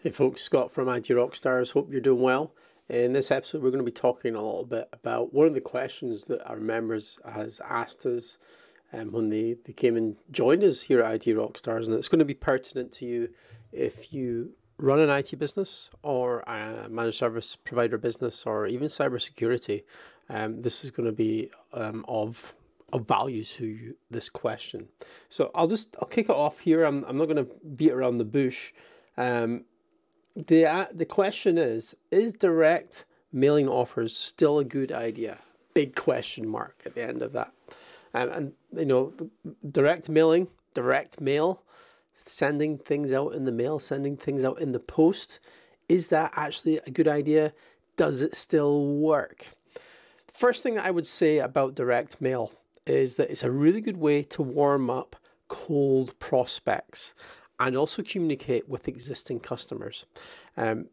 Hey folks, Scott from IT Rockstars. Hope you're doing well. In this episode, we're going to be talking a little bit about one of the questions that our members has asked us um, when they, they came and joined us here at IT Rockstars, and it's going to be pertinent to you if you run an IT business or a managed service provider business or even cybersecurity. Um, this is going to be um, of of value to you, this question. So I'll just I'll kick it off here. I'm I'm not going to beat around the bush. Um, the uh, the question is: Is direct mailing offers still a good idea? Big question mark at the end of that. And you know, direct mailing, direct mail, sending things out in the mail, sending things out in the post. Is that actually a good idea? Does it still work? First thing that I would say about direct mail is that it's a really good way to warm up cold prospects and also communicate with existing customers. Um,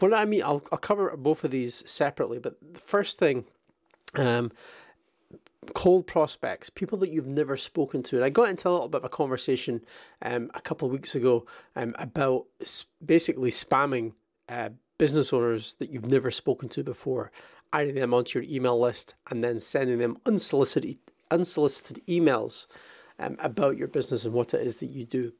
what I mean, I'll, I'll cover both of these separately, but the first thing, um, cold prospects, people that you've never spoken to. And I got into a little bit of a conversation um, a couple of weeks ago um, about basically spamming uh, business owners that you've never spoken to before, adding them onto your email list, and then sending them unsolicited unsolicited emails um, about your business and what it is that you do.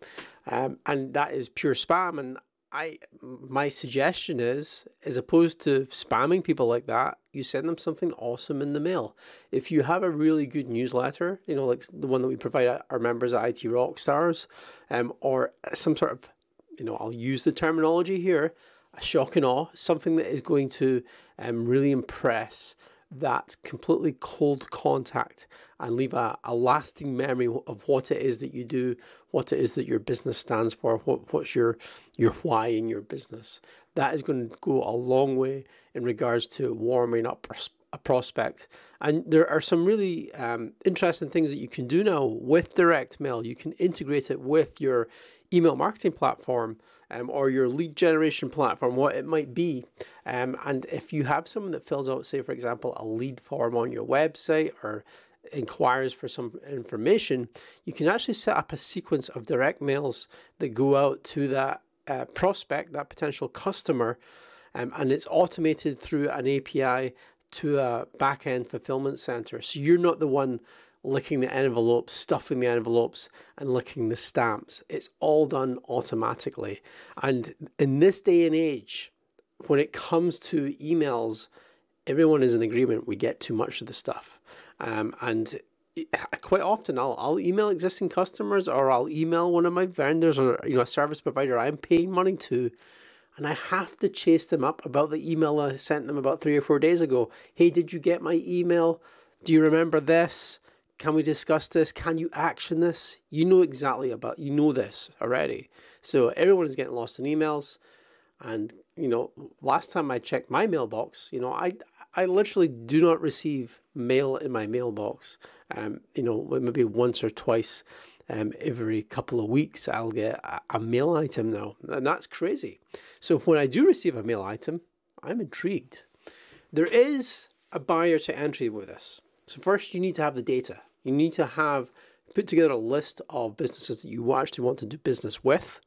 Um, and that is pure spam. And I, my suggestion is, as opposed to spamming people like that, you send them something awesome in the mail. If you have a really good newsletter, you know, like the one that we provide our members at IT Rockstars, um, or some sort of, you know, I'll use the terminology here, a shock and awe, something that is going to um, really impress that completely cold contact and leave a, a lasting memory of what it is that you do, what it is that your business stands for, what, what's your your why in your business. That is going to go a long way in regards to warming up a prospect. And there are some really um, interesting things that you can do now with direct mail. You can integrate it with your email marketing platform um, or your lead generation platform, what it might be. Um, and if you have someone that fills out, say, for example, a lead form on your website or inquires for some information, you can actually set up a sequence of direct mails that go out to that uh, prospect, that potential customer, um, and it's automated through an API to a back end fulfillment center. So you're not the one licking the envelopes, stuffing the envelopes, and licking the stamps. It's all done automatically. And in this day and age, when it comes to emails, everyone is in agreement we get too much of the stuff. Um, and quite often I'll, I'll email existing customers or I'll email one of my vendors or you know a service provider I'm paying money to and I have to chase them up about the email I sent them about three or four days ago. Hey, did you get my email? Do you remember this? Can we discuss this? Can you action this? You know exactly about, you know this already. So everyone is getting lost in emails. And, you know, last time I checked my mailbox, you know, I, I literally do not receive mail in my mailbox. Um, you know, maybe once or twice um, every couple of weeks, I'll get a, a mail item now. And that's crazy. So when I do receive a mail item, I'm intrigued. There is a barrier to entry with this. So first you need to have the data. You need to have put together a list of businesses that you actually want to do business with.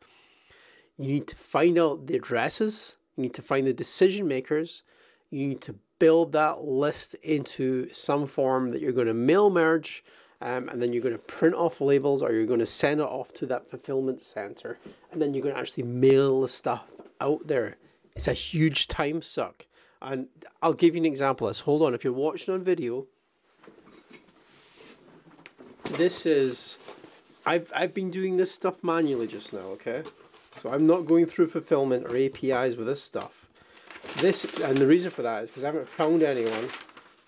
You need to find out the addresses. You need to find the decision makers. You need to build that list into some form that you're going to mail merge. Um, and then you're going to print off labels or you're going to send it off to that fulfillment center. And then you're going to actually mail the stuff out there. It's a huge time suck. And I'll give you an example this. Hold on. If you're watching on video, this is I've I've been doing this stuff manually just now, okay? So I'm not going through fulfillment or APIs with this stuff. This and the reason for that is because I haven't found anyone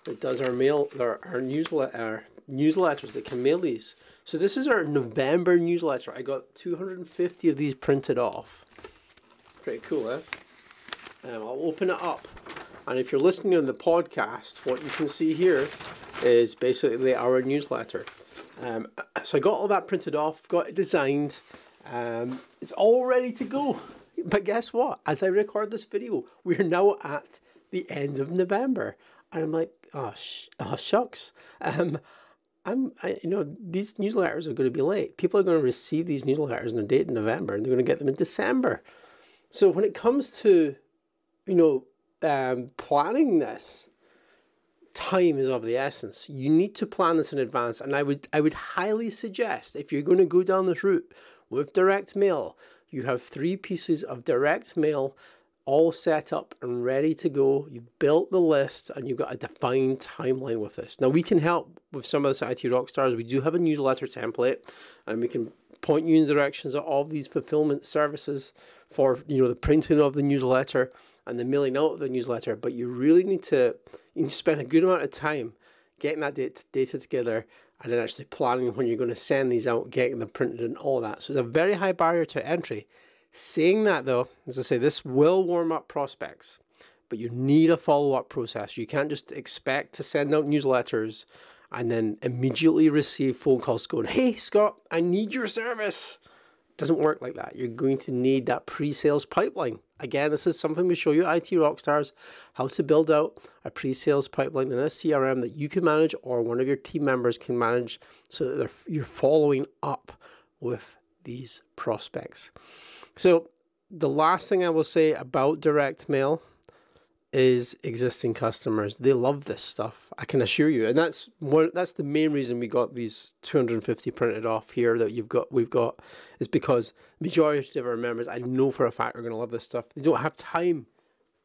that does our mail our, our newsletter our newsletters that can mail these. So this is our November newsletter. I got 250 of these printed off. Pretty cool, eh? Um, I'll open it up. And if you're listening on the podcast, what you can see here is basically our newsletter. Um, so I got all that printed off, got it designed. Um, it's all ready to go. But guess what? As I record this video, we're now at the end of November. And I'm like, oh, sh- oh shucks. Um, I'm, I, you know, these newsletters are going to be late. People are going to receive these newsletters on a date in November, and they're going to get them in December. So when it comes to, you know, um, planning this, time is of the essence. You need to plan this in advance, and I would I would highly suggest if you're going to go down this route with direct mail, you have three pieces of direct mail all set up and ready to go. You've built the list and you've got a defined timeline with this. Now we can help with some of this IT Rockstars. We do have a newsletter template and we can point you in directions of all these fulfillment services for you know the printing of the newsletter and the mailing out of the newsletter. But you really need to you spend a good amount of time getting that data together and then actually planning when you're going to send these out, getting them printed and all that. So it's a very high barrier to entry. Saying that though, as I say, this will warm up prospects, but you need a follow up process. You can't just expect to send out newsletters and then immediately receive phone calls going, Hey, Scott, I need your service. Doesn't work like that. You're going to need that pre sales pipeline. Again, this is something we show you IT Rockstars how to build out a pre sales pipeline in a CRM that you can manage or one of your team members can manage so that you're following up with these prospects. So, the last thing I will say about direct mail is existing customers. They love this stuff. I can assure you, and that's one. That's the main reason we got these 250 printed off here that you've got. We've got is because majority of our members, I know for a fact, are going to love this stuff. They don't have time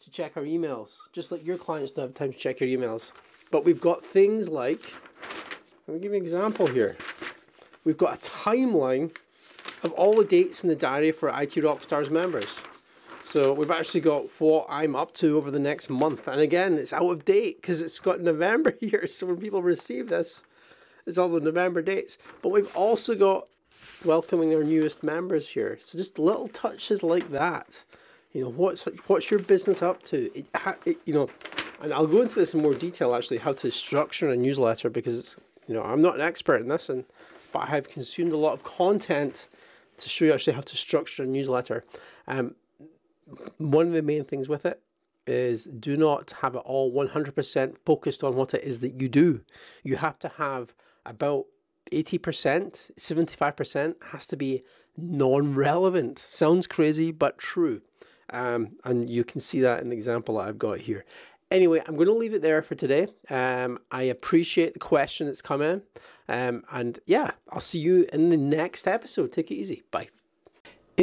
to check our emails, just like your clients don't have time to check your emails. But we've got things like. Let me give you an example here. We've got a timeline of all the dates in the diary for IT Rockstars members. So we've actually got what I'm up to over the next month. And again, it's out of date because it's got November here. So when people receive this, it's all the November dates. But we've also got welcoming our newest members here. So just little touches like that. You know, what's what's your business up to? It, it, you know, and I'll go into this in more detail actually, how to structure a newsletter because it's, you know, I'm not an expert in this, and but I have consumed a lot of content to show you actually how to structure a newsletter. Um, one of the main things with it is do not have it all 100% focused on what it is that you do. You have to have about 80%, 75% has to be non relevant. Sounds crazy, but true. Um, and you can see that in the example that I've got here. Anyway, I'm going to leave it there for today. Um, I appreciate the question that's come in. Um, and yeah, I'll see you in the next episode. Take it easy. Bye.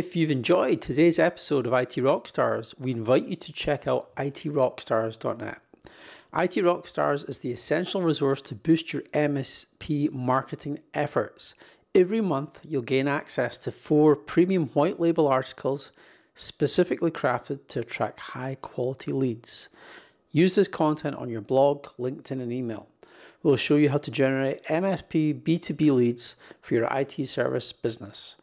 If you've enjoyed today's episode of IT Rockstars, we invite you to check out itrockstars.net. IT Rockstars is the essential resource to boost your MSP marketing efforts. Every month, you'll gain access to four premium white label articles specifically crafted to attract high quality leads. Use this content on your blog, LinkedIn, and email. We'll show you how to generate MSP B2B leads for your IT service business.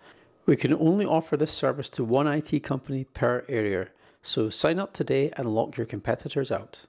We can only offer this service to one IT company per area, so sign up today and lock your competitors out.